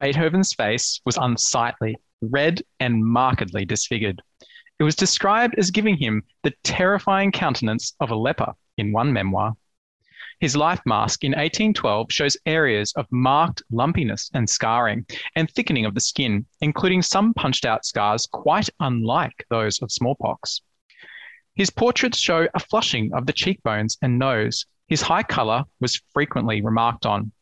Beethoven's face was unsightly, red, and markedly disfigured. It was described as giving him the terrifying countenance of a leper in one memoir. His life mask in 1812 shows areas of marked lumpiness and scarring and thickening of the skin, including some punched out scars quite unlike those of smallpox. His portraits show a flushing of the cheekbones and nose. His high colour was frequently remarked on.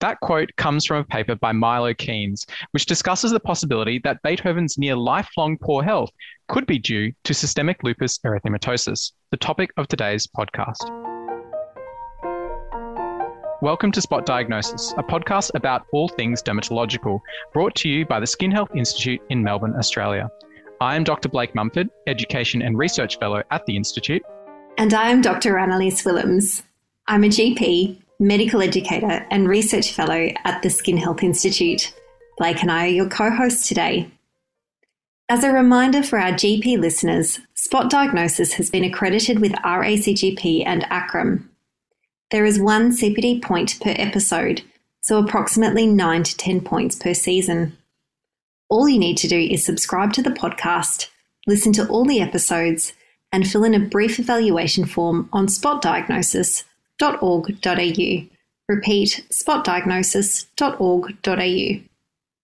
That quote comes from a paper by Milo Keynes, which discusses the possibility that Beethoven's near lifelong poor health could be due to systemic lupus erythematosus, the topic of today's podcast. Welcome to Spot Diagnosis, a podcast about all things dermatological, brought to you by the Skin Health Institute in Melbourne, Australia. I am Dr. Blake Mumford, Education and Research Fellow at the Institute. And I am Dr. Annalise Willems. I'm a GP, medical educator, and research fellow at the Skin Health Institute. Blake and I are your co hosts today. As a reminder for our GP listeners, Spot Diagnosis has been accredited with RACGP and ACRRM, there is one CPD point per episode, so approximately 9 to 10 points per season. All you need to do is subscribe to the podcast, listen to all the episodes, and fill in a brief evaluation form on spotdiagnosis.org.au. Repeat spotdiagnosis.org.au.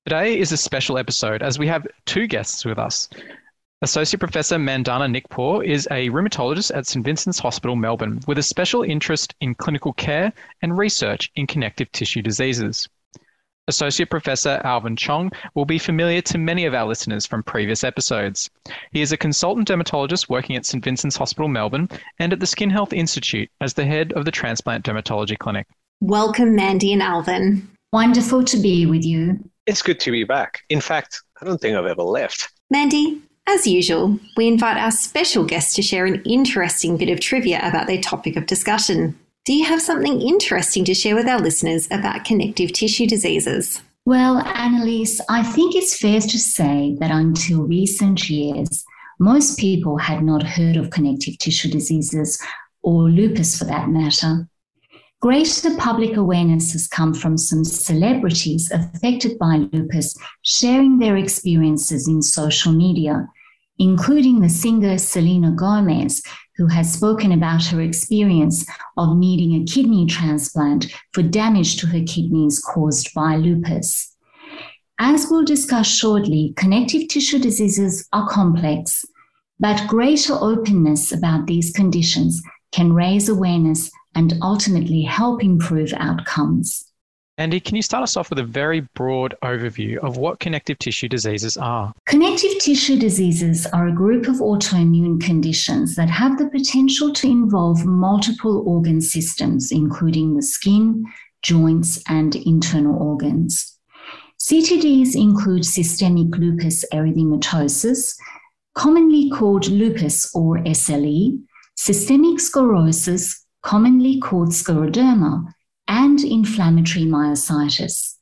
Today is a special episode as we have two guests with us. Associate Professor Mandana Nikpour is a rheumatologist at St Vincent's Hospital, Melbourne, with a special interest in clinical care and research in connective tissue diseases. Associate Professor Alvin Chong will be familiar to many of our listeners from previous episodes. He is a consultant dermatologist working at St Vincent's Hospital, Melbourne, and at the Skin Health Institute as the head of the Transplant Dermatology Clinic. Welcome, Mandy and Alvin. Wonderful to be with you. It's good to be back. In fact, I don't think I've ever left. Mandy, as usual, we invite our special guests to share an interesting bit of trivia about their topic of discussion. Do you have something interesting to share with our listeners about connective tissue diseases? Well, Annalise, I think it's fair to say that until recent years, most people had not heard of connective tissue diseases or lupus for that matter. Greater public awareness has come from some celebrities affected by lupus sharing their experiences in social media including the singer Selena Gomez, who has spoken about her experience of needing a kidney transplant for damage to her kidneys caused by lupus. As we'll discuss shortly, connective tissue diseases are complex, but greater openness about these conditions can raise awareness and ultimately help improve outcomes. Andy, can you start us off with a very broad overview of what connective tissue diseases are? Connective tissue diseases are a group of autoimmune conditions that have the potential to involve multiple organ systems, including the skin, joints, and internal organs. CTDs include systemic lupus erythematosus, commonly called lupus or SLE, systemic sclerosis, commonly called scleroderma, and inflammatory myositis.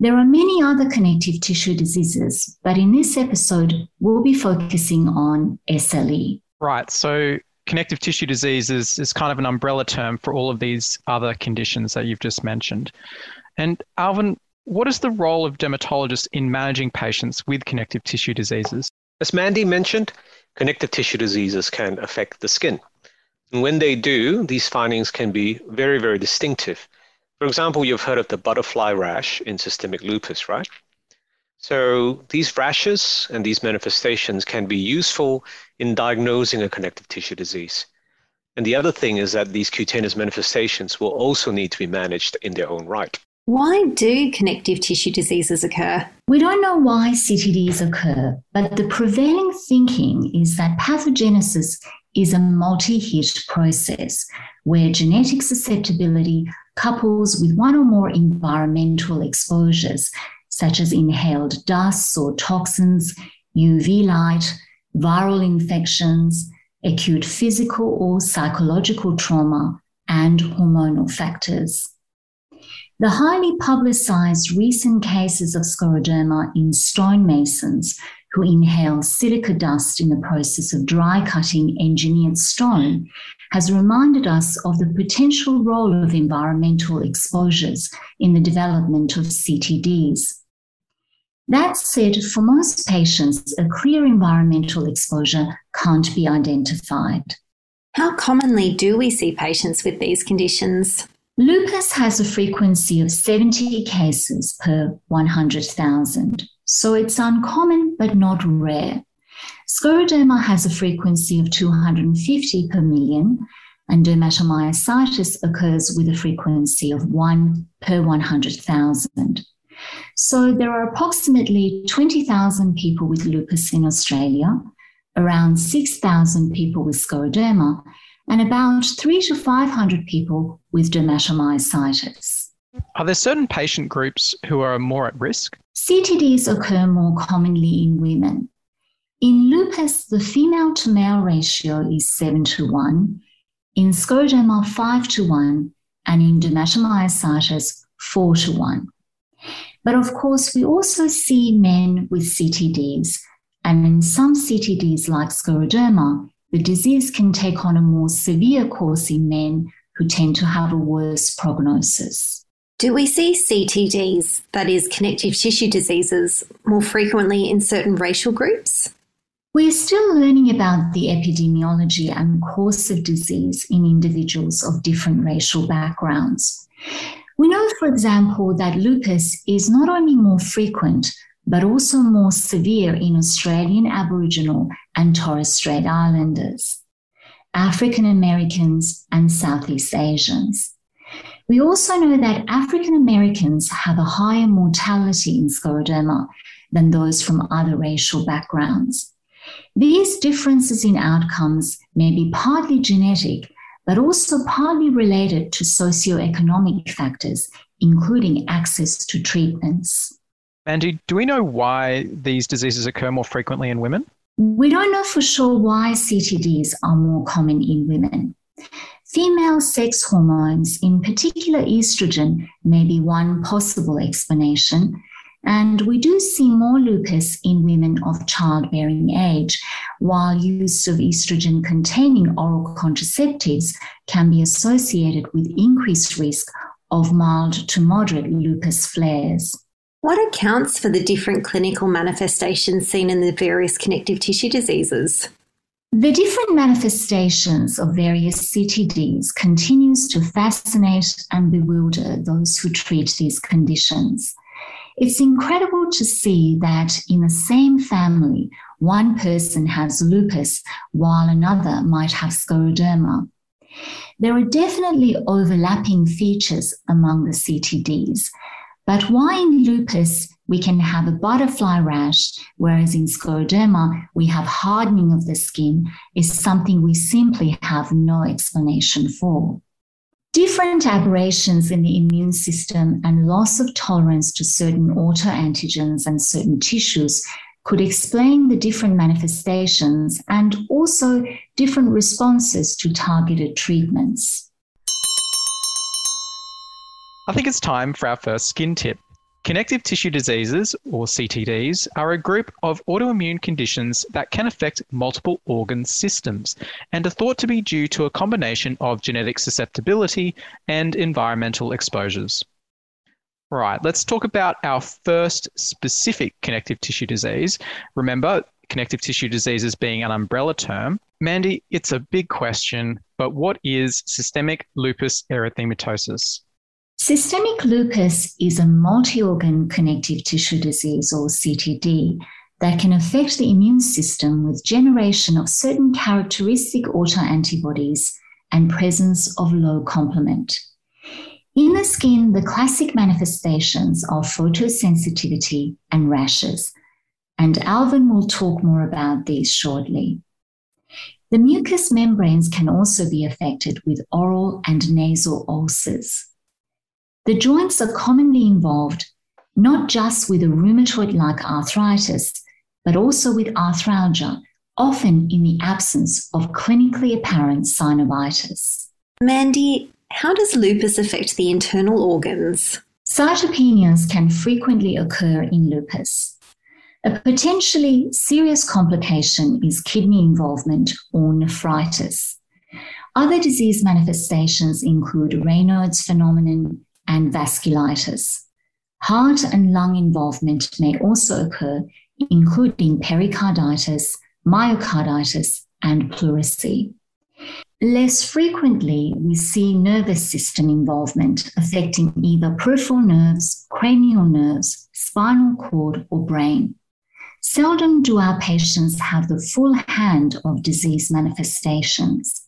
There are many other connective tissue diseases, but in this episode, we'll be focusing on SLE. Right. So, connective tissue diseases is kind of an umbrella term for all of these other conditions that you've just mentioned. And, Alvin, what is the role of dermatologists in managing patients with connective tissue diseases? As Mandy mentioned, connective tissue diseases can affect the skin. And when they do, these findings can be very, very distinctive. For example, you've heard of the butterfly rash in systemic lupus, right? So these rashes and these manifestations can be useful in diagnosing a connective tissue disease. And the other thing is that these cutaneous manifestations will also need to be managed in their own right. Why do connective tissue diseases occur? We don't know why CTDs occur, but the prevailing thinking is that pathogenesis is a multi hit process where genetic susceptibility couples with one or more environmental exposures, such as inhaled dusts or toxins, UV light, viral infections, acute physical or psychological trauma, and hormonal factors. The highly publicized recent cases of scleroderma in stonemasons who inhale silica dust in the process of dry cutting engineered stone has reminded us of the potential role of environmental exposures in the development of CTDs. That said, for most patients, a clear environmental exposure can't be identified. How commonly do we see patients with these conditions? Lupus has a frequency of 70 cases per 100,000, so it's uncommon but not rare. Scleroderma has a frequency of 250 per million, and dermatomyositis occurs with a frequency of 1 per 100,000. So there are approximately 20,000 people with lupus in Australia, around 6,000 people with scleroderma, and about three to 500 people with dermatomyositis. Are there certain patient groups who are more at risk? CTDs occur more commonly in women. In lupus, the female to male ratio is 7 to 1, in scleroderma, 5 to 1, and in dermatomyositis, 4 to 1. But of course, we also see men with CTDs, and in some CTDs like scleroderma, the disease can take on a more severe course in men who tend to have a worse prognosis. Do we see CTDs, that is, connective tissue diseases, more frequently in certain racial groups? We're still learning about the epidemiology and course of disease in individuals of different racial backgrounds. We know, for example, that lupus is not only more frequent, but also more severe in Australian Aboriginal and Torres Strait Islanders, African Americans, and Southeast Asians. We also know that African Americans have a higher mortality in scleroderma than those from other racial backgrounds. These differences in outcomes may be partly genetic, but also partly related to socioeconomic factors, including access to treatments. Mandy, do we know why these diseases occur more frequently in women? We don't know for sure why CTDs are more common in women. Female sex hormones, in particular estrogen, may be one possible explanation. And we do see more lupus in women of childbearing age, while use of estrogen containing oral contraceptives can be associated with increased risk of mild to moderate lupus flares. What accounts for the different clinical manifestations seen in the various connective tissue diseases? The different manifestations of various CTDs continues to fascinate and bewilder those who treat these conditions. It's incredible to see that in the same family, one person has lupus while another might have scleroderma. There are definitely overlapping features among the CTDs, but why in lupus we can have a butterfly rash, whereas in scleroderma we have hardening of the skin, is something we simply have no explanation for. Different aberrations in the immune system and loss of tolerance to certain autoantigens and certain tissues could explain the different manifestations and also different responses to targeted treatments. I think it's time for our first skin tip. Connective tissue diseases, or CTDs, are a group of autoimmune conditions that can affect multiple organ systems and are thought to be due to a combination of genetic susceptibility and environmental exposures. Right, let's talk about our first specific connective tissue disease. Remember, connective tissue diseases being an umbrella term. Mandy, it's a big question, but what is systemic lupus erythematosus? Systemic lupus is a multi organ connective tissue disease, or CTD, that can affect the immune system with generation of certain characteristic autoantibodies and presence of low complement. In the skin, the classic manifestations are photosensitivity and rashes, and Alvin will talk more about these shortly. The mucous membranes can also be affected with oral and nasal ulcers. The joints are commonly involved not just with a rheumatoid like arthritis, but also with arthralgia, often in the absence of clinically apparent synovitis. Mandy, how does lupus affect the internal organs? Cytopenias can frequently occur in lupus. A potentially serious complication is kidney involvement or nephritis. Other disease manifestations include Raynaud's phenomenon and vasculitis. Heart and lung involvement may also occur, including pericarditis, myocarditis, and pleurisy. Less frequently, we see nervous system involvement affecting either peripheral nerves, cranial nerves, spinal cord, or brain. Seldom do our patients have the full hand of disease manifestations.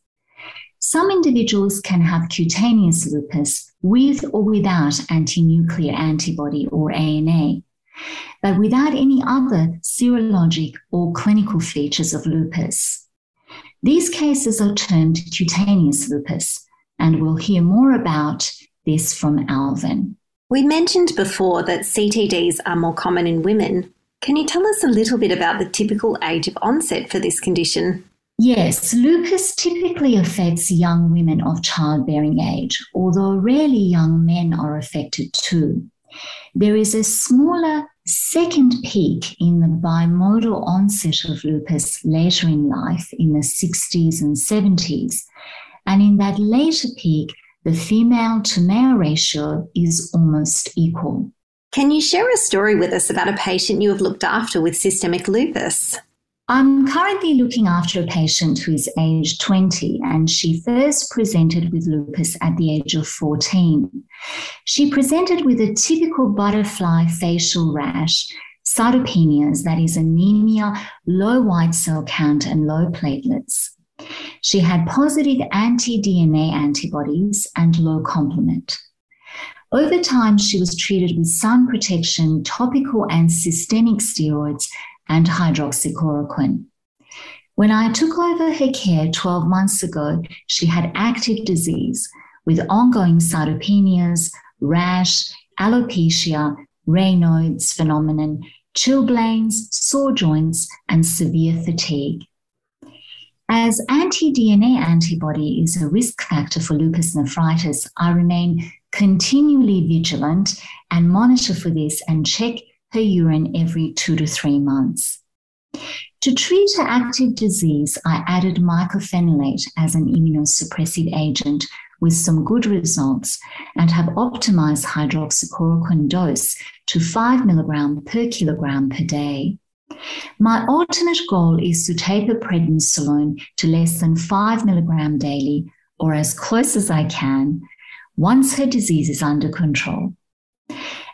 Some individuals can have cutaneous lupus with or without anti nuclear antibody or ANA, but without any other serologic or clinical features of lupus. These cases are termed cutaneous lupus, and we'll hear more about this from Alvin. We mentioned before that CTDs are more common in women. Can you tell us a little bit about the typical age of onset for this condition? Yes, lupus typically affects young women of childbearing age, although rarely young men are affected too. There is a smaller second peak in the bimodal onset of lupus later in life in the 60s and 70s. And in that later peak, the female to male ratio is almost equal. Can you share a story with us about a patient you have looked after with systemic lupus? I'm currently looking after a patient who is age 20 and she first presented with lupus at the age of 14. She presented with a typical butterfly facial rash, cytopenias, that is anemia, low white cell count, and low platelets. She had positive anti DNA antibodies and low complement. Over time, she was treated with sun protection, topical and systemic steroids, and hydroxychloroquine. When I took over her care 12 months ago, she had active disease with ongoing cytopenias, rash, alopecia, Raynaud's phenomenon, chilblains, sore joints, and severe fatigue. As anti DNA antibody is a risk factor for lupus nephritis, I remain continually vigilant and monitor for this and check her urine every two to three months. To treat her active disease, I added mycophenolate as an immunosuppressive agent with some good results and have optimized hydroxychloroquine dose to 5 milligram per kilogram per day. My ultimate goal is to taper prednisolone to less than 5 milligram daily or as close as I can once her disease is under control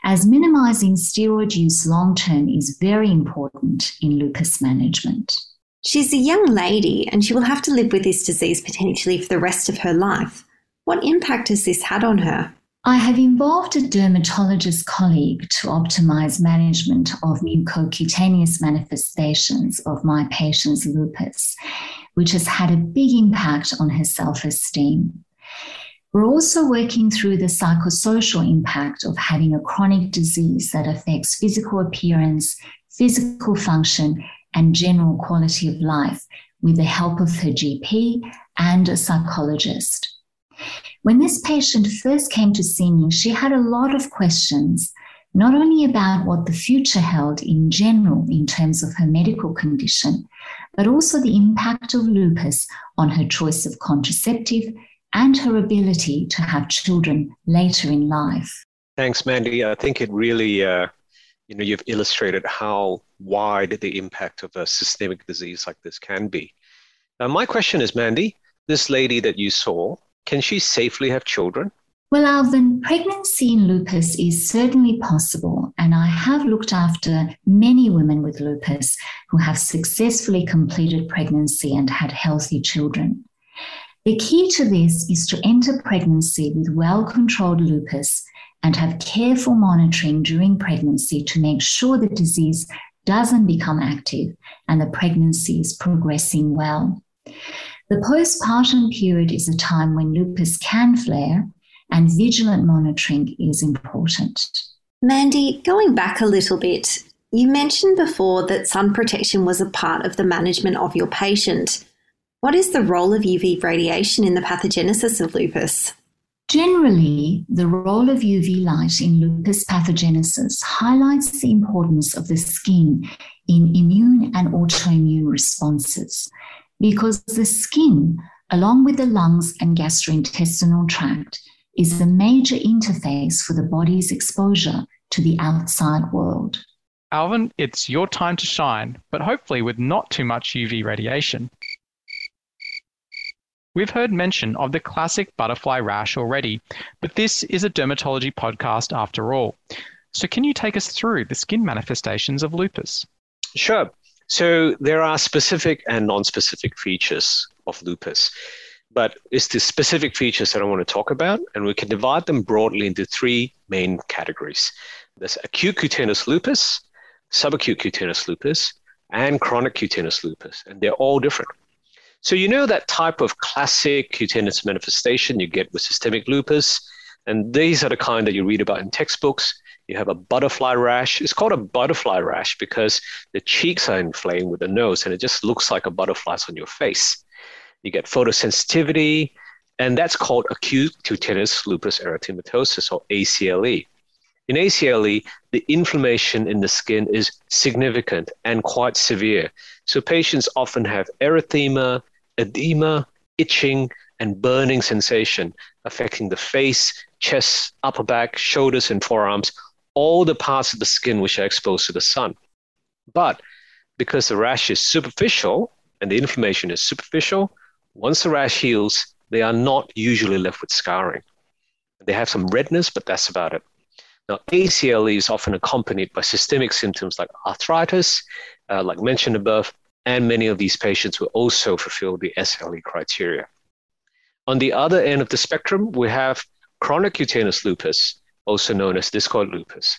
as minimizing steroid use long term is very important in lupus management. She's a young lady and she will have to live with this disease potentially for the rest of her life. What impact has this had on her? I have involved a dermatologist colleague to optimize management of mucocutaneous manifestations of my patient's lupus, which has had a big impact on her self esteem. We're also working through the psychosocial impact of having a chronic disease that affects physical appearance, physical function, and general quality of life with the help of her GP and a psychologist. When this patient first came to see me, she had a lot of questions, not only about what the future held in general in terms of her medical condition, but also the impact of lupus on her choice of contraceptive and her ability to have children later in life. Thanks, Mandy. I think it really, uh, you know, you've illustrated how wide the impact of a systemic disease like this can be. Now, my question is, Mandy, this lady that you saw, can she safely have children? Well, Alvin, pregnancy in lupus is certainly possible, and I have looked after many women with lupus who have successfully completed pregnancy and had healthy children. The key to this is to enter pregnancy with well controlled lupus and have careful monitoring during pregnancy to make sure the disease doesn't become active and the pregnancy is progressing well. The postpartum period is a time when lupus can flare and vigilant monitoring is important. Mandy, going back a little bit, you mentioned before that sun protection was a part of the management of your patient. What is the role of UV radiation in the pathogenesis of lupus? Generally, the role of UV light in lupus pathogenesis highlights the importance of the skin in immune and autoimmune responses because the skin, along with the lungs and gastrointestinal tract, is the major interface for the body's exposure to the outside world. Alvin, it's your time to shine, but hopefully with not too much UV radiation. We've heard mention of the classic butterfly rash already, but this is a dermatology podcast after all. So, can you take us through the skin manifestations of lupus? Sure. So, there are specific and non specific features of lupus, but it's the specific features that I want to talk about, and we can divide them broadly into three main categories there's acute cutaneous lupus, subacute cutaneous lupus, and chronic cutaneous lupus, and they're all different. So you know that type of classic cutaneous manifestation you get with systemic lupus, and these are the kind that you read about in textbooks. You have a butterfly rash. It's called a butterfly rash because the cheeks are inflamed with the nose, and it just looks like a butterfly's on your face. You get photosensitivity, and that's called acute cutaneous lupus erythematosus or ACLE. In ACLE, the inflammation in the skin is significant and quite severe. So patients often have erythema, edema, itching, and burning sensation affecting the face, chest, upper back, shoulders, and forearms, all the parts of the skin which are exposed to the sun. But because the rash is superficial and the inflammation is superficial, once the rash heals, they are not usually left with scarring. They have some redness, but that's about it. Now, ACLE is often accompanied by systemic symptoms like arthritis, uh, like mentioned above, and many of these patients will also fulfill the SLE criteria. On the other end of the spectrum, we have chronic cutaneous lupus, also known as discoid lupus.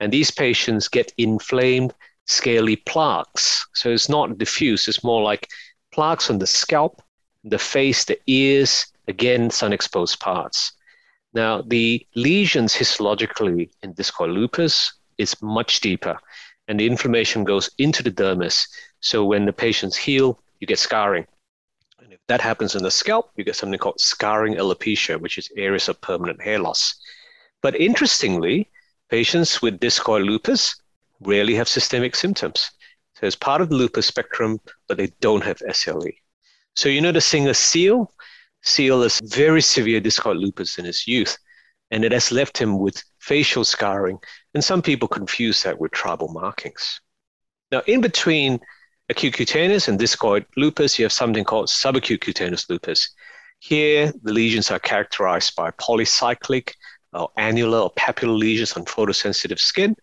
And these patients get inflamed, scaly plaques. So it's not diffuse, it's more like plaques on the scalp, the face, the ears, again, sun exposed parts. Now, the lesions histologically in discoid lupus is much deeper, and the inflammation goes into the dermis so when the patients heal, you get scarring. And if that happens in the scalp, you get something called scarring alopecia, which is areas of permanent hair loss. But interestingly, patients with discoid lupus rarely have systemic symptoms. So it's part of the lupus spectrum, but they don't have SLE. So you know the singer Seal? Seal has very severe discoid lupus in his youth, and it has left him with facial scarring, and some people confuse that with tribal markings. Now, in between acute cutaneous and discoid lupus, you have something called subacute cutaneous lupus. Here, the lesions are characterized by polycyclic or annular or papular lesions on photosensitive skin.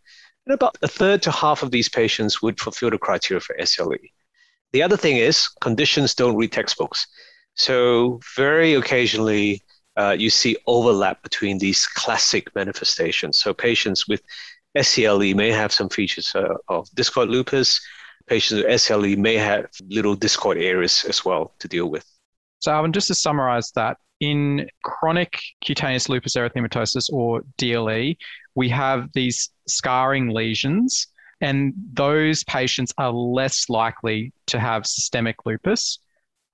And about a third to half of these patients would fulfill the criteria for SLE. The other thing is conditions don't read textbooks. So, very occasionally, uh, you see overlap between these classic manifestations. So, patients with SCLE may have some features uh, of discoid lupus, patients with SLE may have little discoid areas as well to deal with. So, Alvin, just to summarize that, in chronic cutaneous lupus erythematosus or DLE, we have these scarring lesions, and those patients are less likely to have systemic lupus.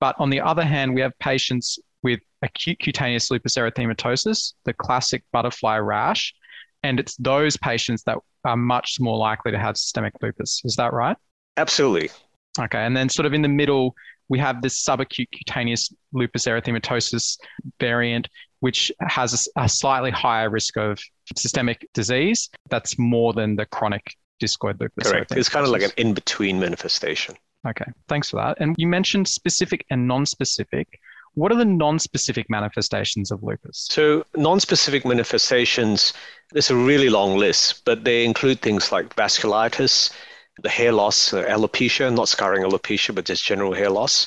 But on the other hand, we have patients with acute cutaneous lupus erythematosus, the classic butterfly rash, and it's those patients that are much more likely to have systemic lupus. Is that right? Absolutely. Okay. And then, sort of in the middle, we have this subacute cutaneous lupus erythematosus variant, which has a, a slightly higher risk of systemic disease. That's more than the chronic discoid lupus. Correct. It's kind of like an in between manifestation. Okay. Thanks for that. And you mentioned specific and non specific. What are the non-specific manifestations of lupus? So, non-specific manifestations, there's a really long list, but they include things like vasculitis, the hair loss, uh, alopecia, not scarring alopecia, but just general hair loss,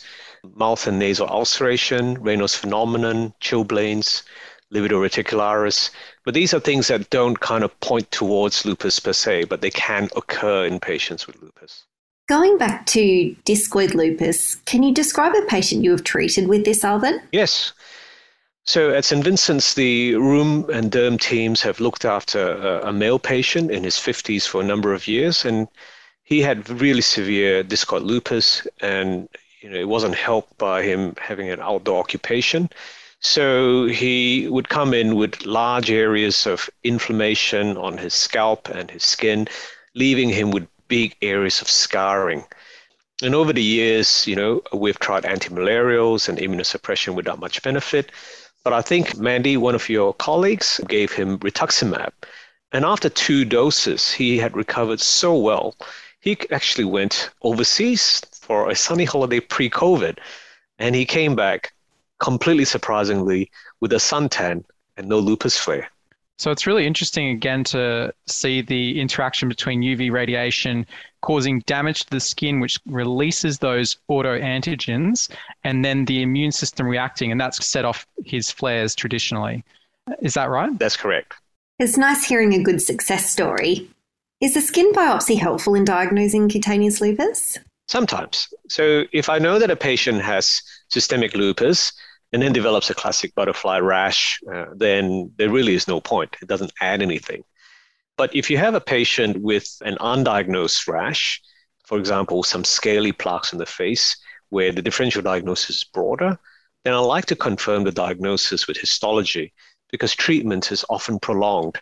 mouth and nasal ulceration, Raynaud's phenomenon, chilblains, livedo reticularis. But these are things that don't kind of point towards lupus per se, but they can occur in patients with lupus. Going back to discoid lupus, can you describe a patient you have treated with this, Alvin? Yes. So at St. Vincent's, the rheum and derm teams have looked after a, a male patient in his 50s for a number of years, and he had really severe discoid lupus, and you know it wasn't helped by him having an outdoor occupation. So he would come in with large areas of inflammation on his scalp and his skin, leaving him with big areas of scarring. And over the years, you know, we've tried antimalarials and immunosuppression without much benefit. But I think, Mandy, one of your colleagues gave him rituximab. And after two doses, he had recovered so well. He actually went overseas for a sunny holiday pre COVID. And he came back completely surprisingly with a suntan and no lupus flare. So it's really interesting again to see the interaction between UV radiation causing damage to the skin, which releases those autoantigens, and then the immune system reacting, and that's set off his flares traditionally. Is that right? That's correct. It's nice hearing a good success story. Is a skin biopsy helpful in diagnosing cutaneous lupus? Sometimes. So if I know that a patient has systemic lupus, and then develops a classic butterfly rash, uh, then there really is no point. It doesn't add anything. But if you have a patient with an undiagnosed rash, for example, some scaly plaques on the face, where the differential diagnosis is broader, then I like to confirm the diagnosis with histology because treatment is often prolonged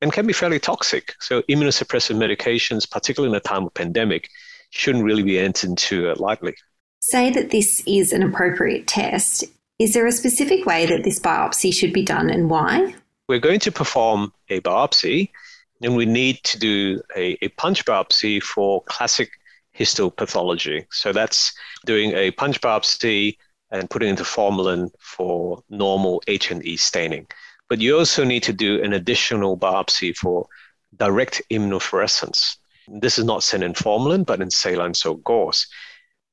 and can be fairly toxic. So immunosuppressive medications, particularly in a time of pandemic, shouldn't really be entered into uh, lightly. Say that this is an appropriate test. Is there a specific way that this biopsy should be done and why? We're going to perform a biopsy, and we need to do a, a punch biopsy for classic histopathology. So that's doing a punch biopsy and putting into formalin for normal H&E staining. But you also need to do an additional biopsy for direct immunofluorescence. This is not sent in formalin, but in saline soap gauze.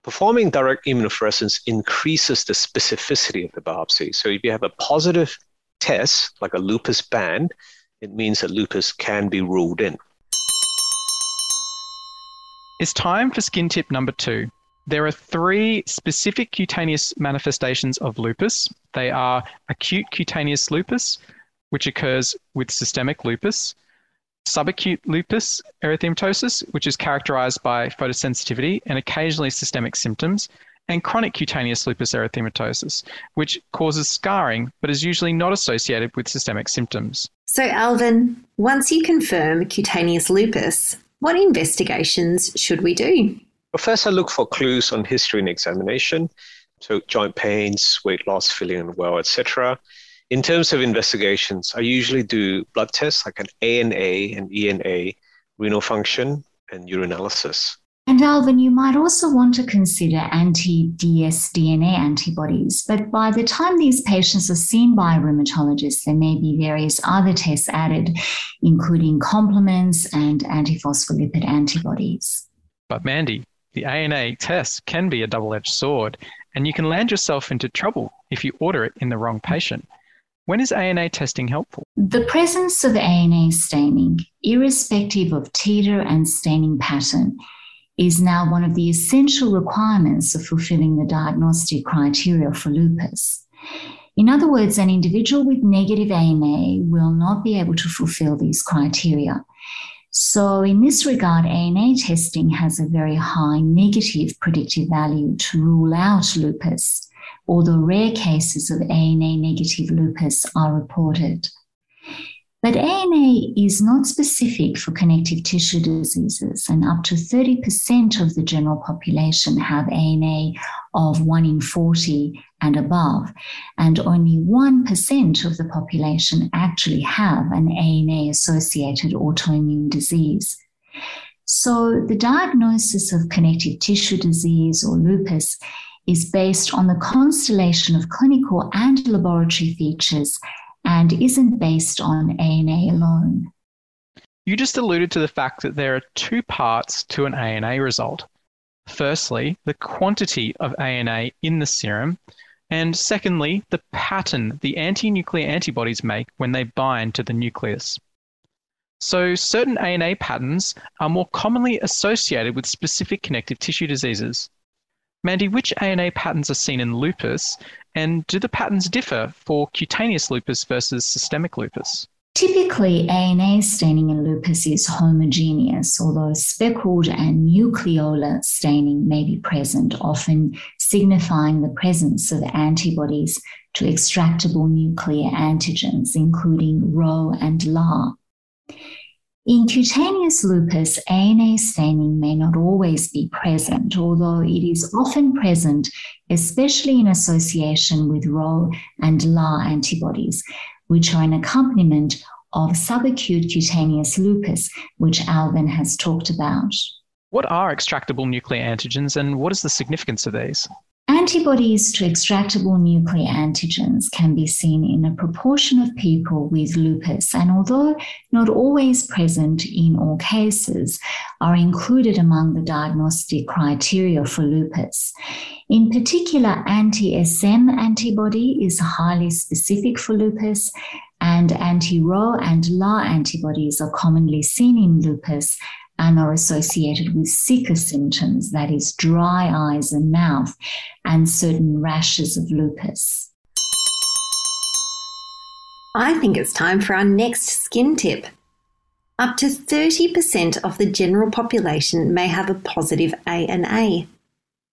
Performing direct immunofluorescence increases the specificity of the biopsy. So if you have a positive test, like a lupus band, it means that lupus can be ruled in. It's time for skin tip number two. There are three specific cutaneous manifestations of lupus. They are acute cutaneous lupus, which occurs with systemic lupus, subacute lupus erythematosus, which is characterized by photosensitivity and occasionally systemic symptoms, and chronic cutaneous lupus erythematosus, which causes scarring but is usually not associated with systemic symptoms. So, Alvin, once you confirm cutaneous lupus, what investigations should we do? Well, first, I look for clues on history and examination, so joint pains, weight loss, feeling unwell, etc. In terms of investigations, I usually do blood tests like an ANA and ENA, renal function, and urinalysis. And Alvin, you might also want to consider anti dsDNA antibodies, but by the time these patients are seen by a rheumatologist, there may be various other tests added, including complements and antiphospholipid antibodies. But Mandy, the ANA test can be a double edged sword, and you can land yourself into trouble if you order it in the wrong patient. When is ANA testing helpful? The presence of ANA staining, irrespective of titer and staining pattern, is now one of the essential requirements of fulfilling the diagnostic criteria for lupus. In other words, an individual with negative ANA will not be able to fulfill these criteria. So, in this regard, ANA testing has a very high negative predictive value to rule out lupus although rare cases of ANA negative lupus are reported. But ANA is not specific for connective tissue diseases, and up to 30% of the general population have ANA of 1 in 40 and above, and only 1% of the population actually have an ANA associated autoimmune disease. So, the diagnosis of connective tissue disease or lupus is based on the constellation of clinical and laboratory features and isn't based on ANA alone. You just alluded to the fact that there are two parts to an ANA result. Firstly, the quantity of ANA in the serum, and secondly, the pattern the anti nuclear antibodies make when they bind to the nucleus. So, certain ANA patterns are more commonly associated with specific connective tissue diseases. Mandy, which ANA patterns are seen in lupus, and do the patterns differ for cutaneous lupus versus systemic lupus? Typically, ANA staining in lupus is homogeneous, although speckled and nucleolar staining may be present, often signifying the presence of antibodies to extractable nuclear antigens, including Ro and La. In cutaneous lupus, ANA staining may not always be present, although it is often present, especially in association with Ro and La antibodies, which are an accompaniment of subacute cutaneous lupus, which Alvin has talked about. What are extractable nuclear antigens and what is the significance of these? Antibodies to extractable nuclear antigens can be seen in a proportion of people with lupus, and although not always present in all cases, are included among the diagnostic criteria for lupus. In particular, anti SM antibody is highly specific for lupus, and anti Ro and La antibodies are commonly seen in lupus and are associated with sicca symptoms, that is, dry eyes and mouth, and certain rashes of lupus. I think it's time for our next skin tip. Up to 30% of the general population may have a positive ANA.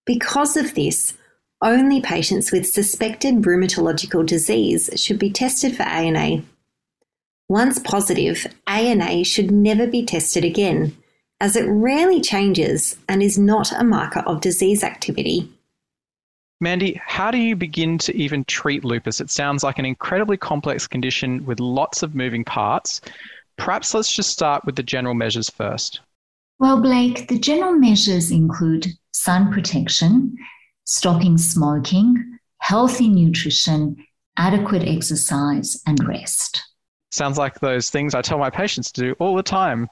Because of this, only patients with suspected rheumatological disease should be tested for ANA. Once positive, ANA should never be tested again as it rarely changes and is not a marker of disease activity. Mandy, how do you begin to even treat lupus? It sounds like an incredibly complex condition with lots of moving parts. Perhaps let's just start with the general measures first. Well, Blake, the general measures include sun protection, stopping smoking, healthy nutrition, adequate exercise, and rest. Sounds like those things I tell my patients to do all the time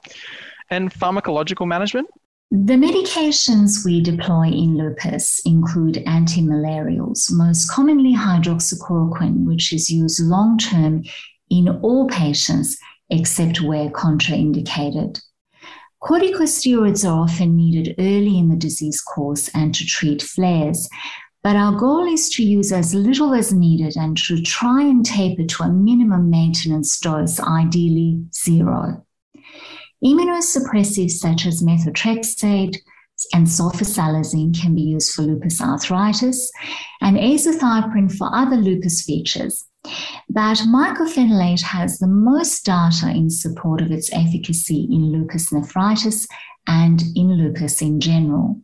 and pharmacological management? The medications we deploy in lupus include antimalarials, most commonly hydroxychloroquine, which is used long term in all patients except where contraindicated. Corticosteroids are often needed early in the disease course and to treat flares, but our goal is to use as little as needed and to try and taper to a minimum maintenance dose, ideally zero. Immunosuppressives such as methotrexate and sulfasalazine can be used for lupus arthritis and azathioprine for other lupus features. But mycophenolate has the most data in support of its efficacy in lupus nephritis and in lupus in general.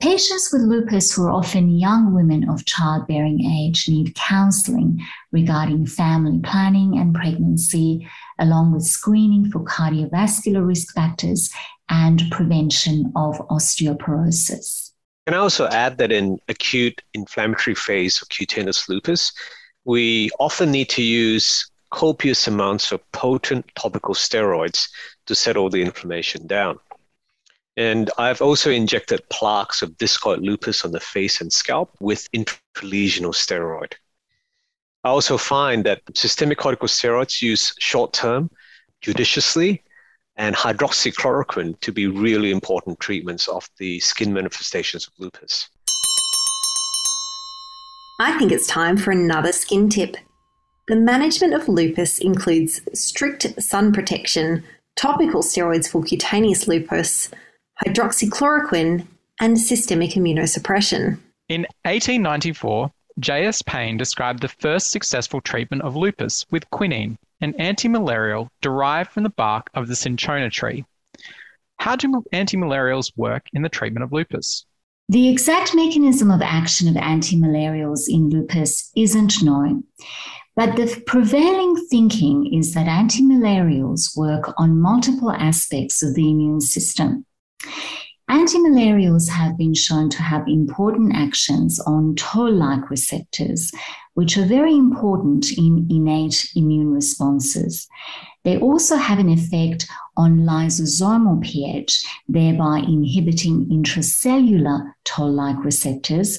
Patients with lupus who are often young women of childbearing age need counseling regarding family planning and pregnancy, along with screening for cardiovascular risk factors and prevention of osteoporosis. Can I also add that in acute inflammatory phase of cutaneous lupus, we often need to use copious amounts of potent topical steroids to settle the inflammation down. And I've also injected plaques of discoid lupus on the face and scalp with intralesional steroid. I also find that systemic corticosteroids used short term, judiciously, and hydroxychloroquine to be really important treatments of the skin manifestations of lupus. I think it's time for another skin tip. The management of lupus includes strict sun protection, topical steroids for cutaneous lupus, hydroxychloroquine, and systemic immunosuppression. In 1894, J.S. Payne described the first successful treatment of lupus with quinine, an antimalarial derived from the bark of the cinchona tree. How do antimalarials work in the treatment of lupus? The exact mechanism of action of antimalarials in lupus isn't known, but the prevailing thinking is that antimalarials work on multiple aspects of the immune system. Antimalarials have been shown to have important actions on toll like receptors, which are very important in innate immune responses. They also have an effect on lysosomal pH, thereby inhibiting intracellular toll like receptors.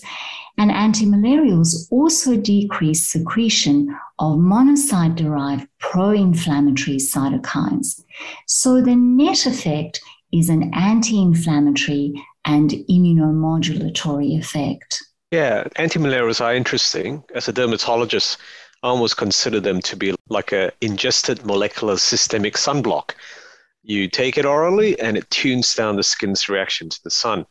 And antimalarials also decrease secretion of monocyte derived pro inflammatory cytokines. So the net effect is an anti inflammatory and immunomodulatory effect. Yeah, antimalarials are interesting. As a dermatologist, I almost consider them to be like a ingested molecular systemic sunblock. You take it orally and it tunes down the skin's reaction to the sun.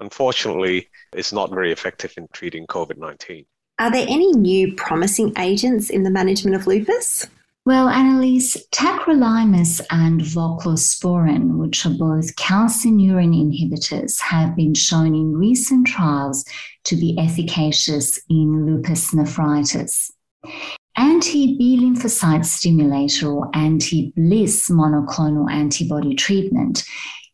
Unfortunately, it's not very effective in treating COVID 19. Are there any new promising agents in the management of lupus? Well, Annalise, tacrolimus and voclosporin, which are both calcineurin inhibitors, have been shown in recent trials to be efficacious in lupus nephritis. Anti-B lymphocyte stimulator or anti-BLyS monoclonal antibody treatment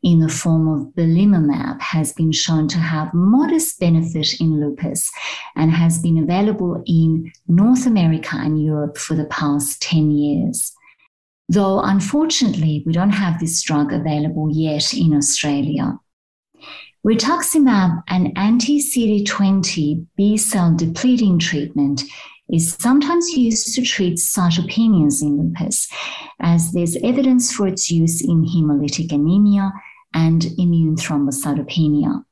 in the form of belimumab has been shown to have modest benefit in lupus and has been available in North America and Europe for the past 10 years. Though unfortunately, we don't have this drug available yet in Australia. Rituximab, an anti CD20 B cell depleting treatment, is sometimes used to treat cytopenias in lupus, as there's evidence for its use in hemolytic anemia and immune thrombocytopenia.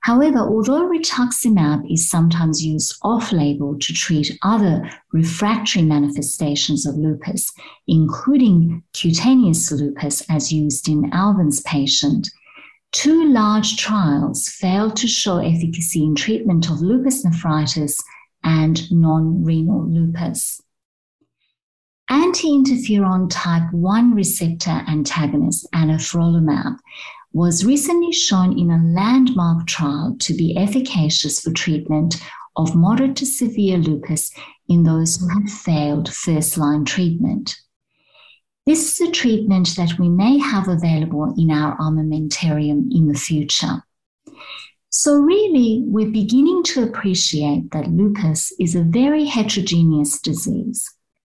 However, although rituximab is sometimes used off label to treat other refractory manifestations of lupus, including cutaneous lupus as used in Alvin's patient, two large trials failed to show efficacy in treatment of lupus nephritis and non renal lupus. Anti interferon type 1 receptor antagonist anifrolumab was recently shown in a landmark trial to be efficacious for treatment of moderate to severe lupus in those who have failed first line treatment. This is a treatment that we may have available in our armamentarium in the future. So, really, we're beginning to appreciate that lupus is a very heterogeneous disease.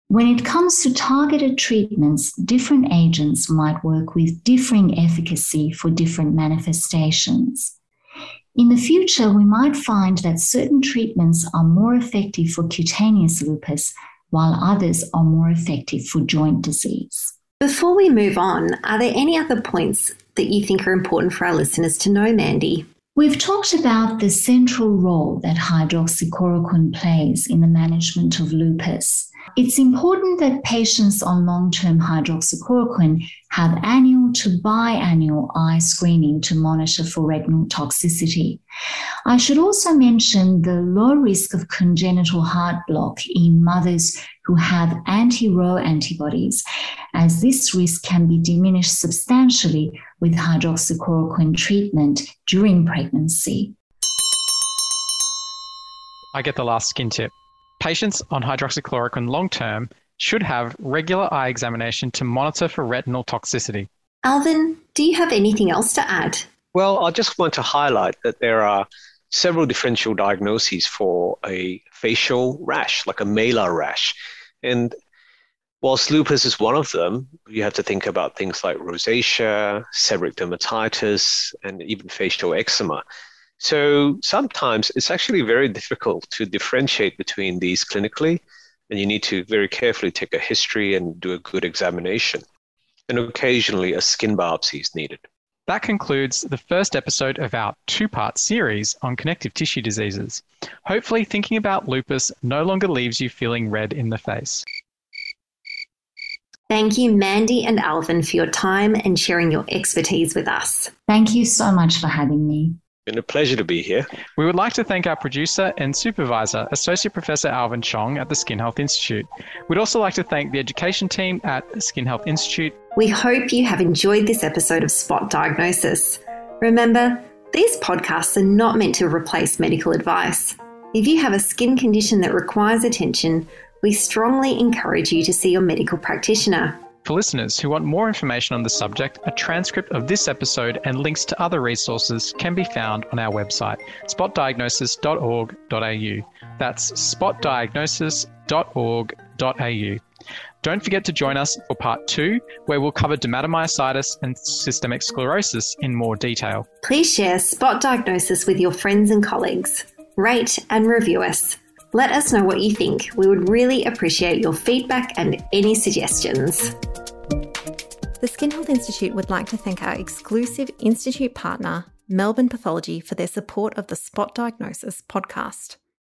When it comes to targeted treatments, different agents might work with differing efficacy for different manifestations. In the future, we might find that certain treatments are more effective for cutaneous lupus, while others are more effective for joint disease. Before we move on, are there any other points that you think are important for our listeners to know, Mandy? We've talked about the central role that hydroxychloroquine plays in the management of lupus. It's important that patients on long term hydroxychloroquine have annual to biannual eye screening to monitor for retinal toxicity. I should also mention the low risk of congenital heart block in mothers who have anti Ro antibodies, as this risk can be diminished substantially with hydroxychloroquine treatment during pregnancy. I get the last skin tip. Patients on hydroxychloroquine long term should have regular eye examination to monitor for retinal toxicity. Alvin, do you have anything else to add? Well, I just want to highlight that there are several differential diagnoses for a facial rash, like a malar rash. And whilst lupus is one of them, you have to think about things like rosacea, seborrheic dermatitis, and even facial eczema. So sometimes it's actually very difficult to differentiate between these clinically, and you need to very carefully take a history and do a good examination. And occasionally a skin biopsy is needed. That concludes the first episode of our two part series on connective tissue diseases. Hopefully, thinking about lupus no longer leaves you feeling red in the face. Thank you, Mandy and Alvin, for your time and sharing your expertise with us. Thank you so much for having me been a pleasure to be here. We would like to thank our producer and supervisor, Associate Professor Alvin Chong at the Skin Health Institute. We'd also like to thank the education team at Skin Health Institute. We hope you have enjoyed this episode of Spot Diagnosis. Remember, these podcasts are not meant to replace medical advice. If you have a skin condition that requires attention, we strongly encourage you to see your medical practitioner. For listeners who want more information on the subject, a transcript of this episode and links to other resources can be found on our website, spotdiagnosis.org.au. That's spotdiagnosis.org.au. Don't forget to join us for part two, where we'll cover dermatomyositis and systemic sclerosis in more detail. Please share Spot Diagnosis with your friends and colleagues. Rate and review us. Let us know what you think. We would really appreciate your feedback and any suggestions. The Skin Health Institute would like to thank our exclusive Institute partner, Melbourne Pathology, for their support of the Spot Diagnosis podcast.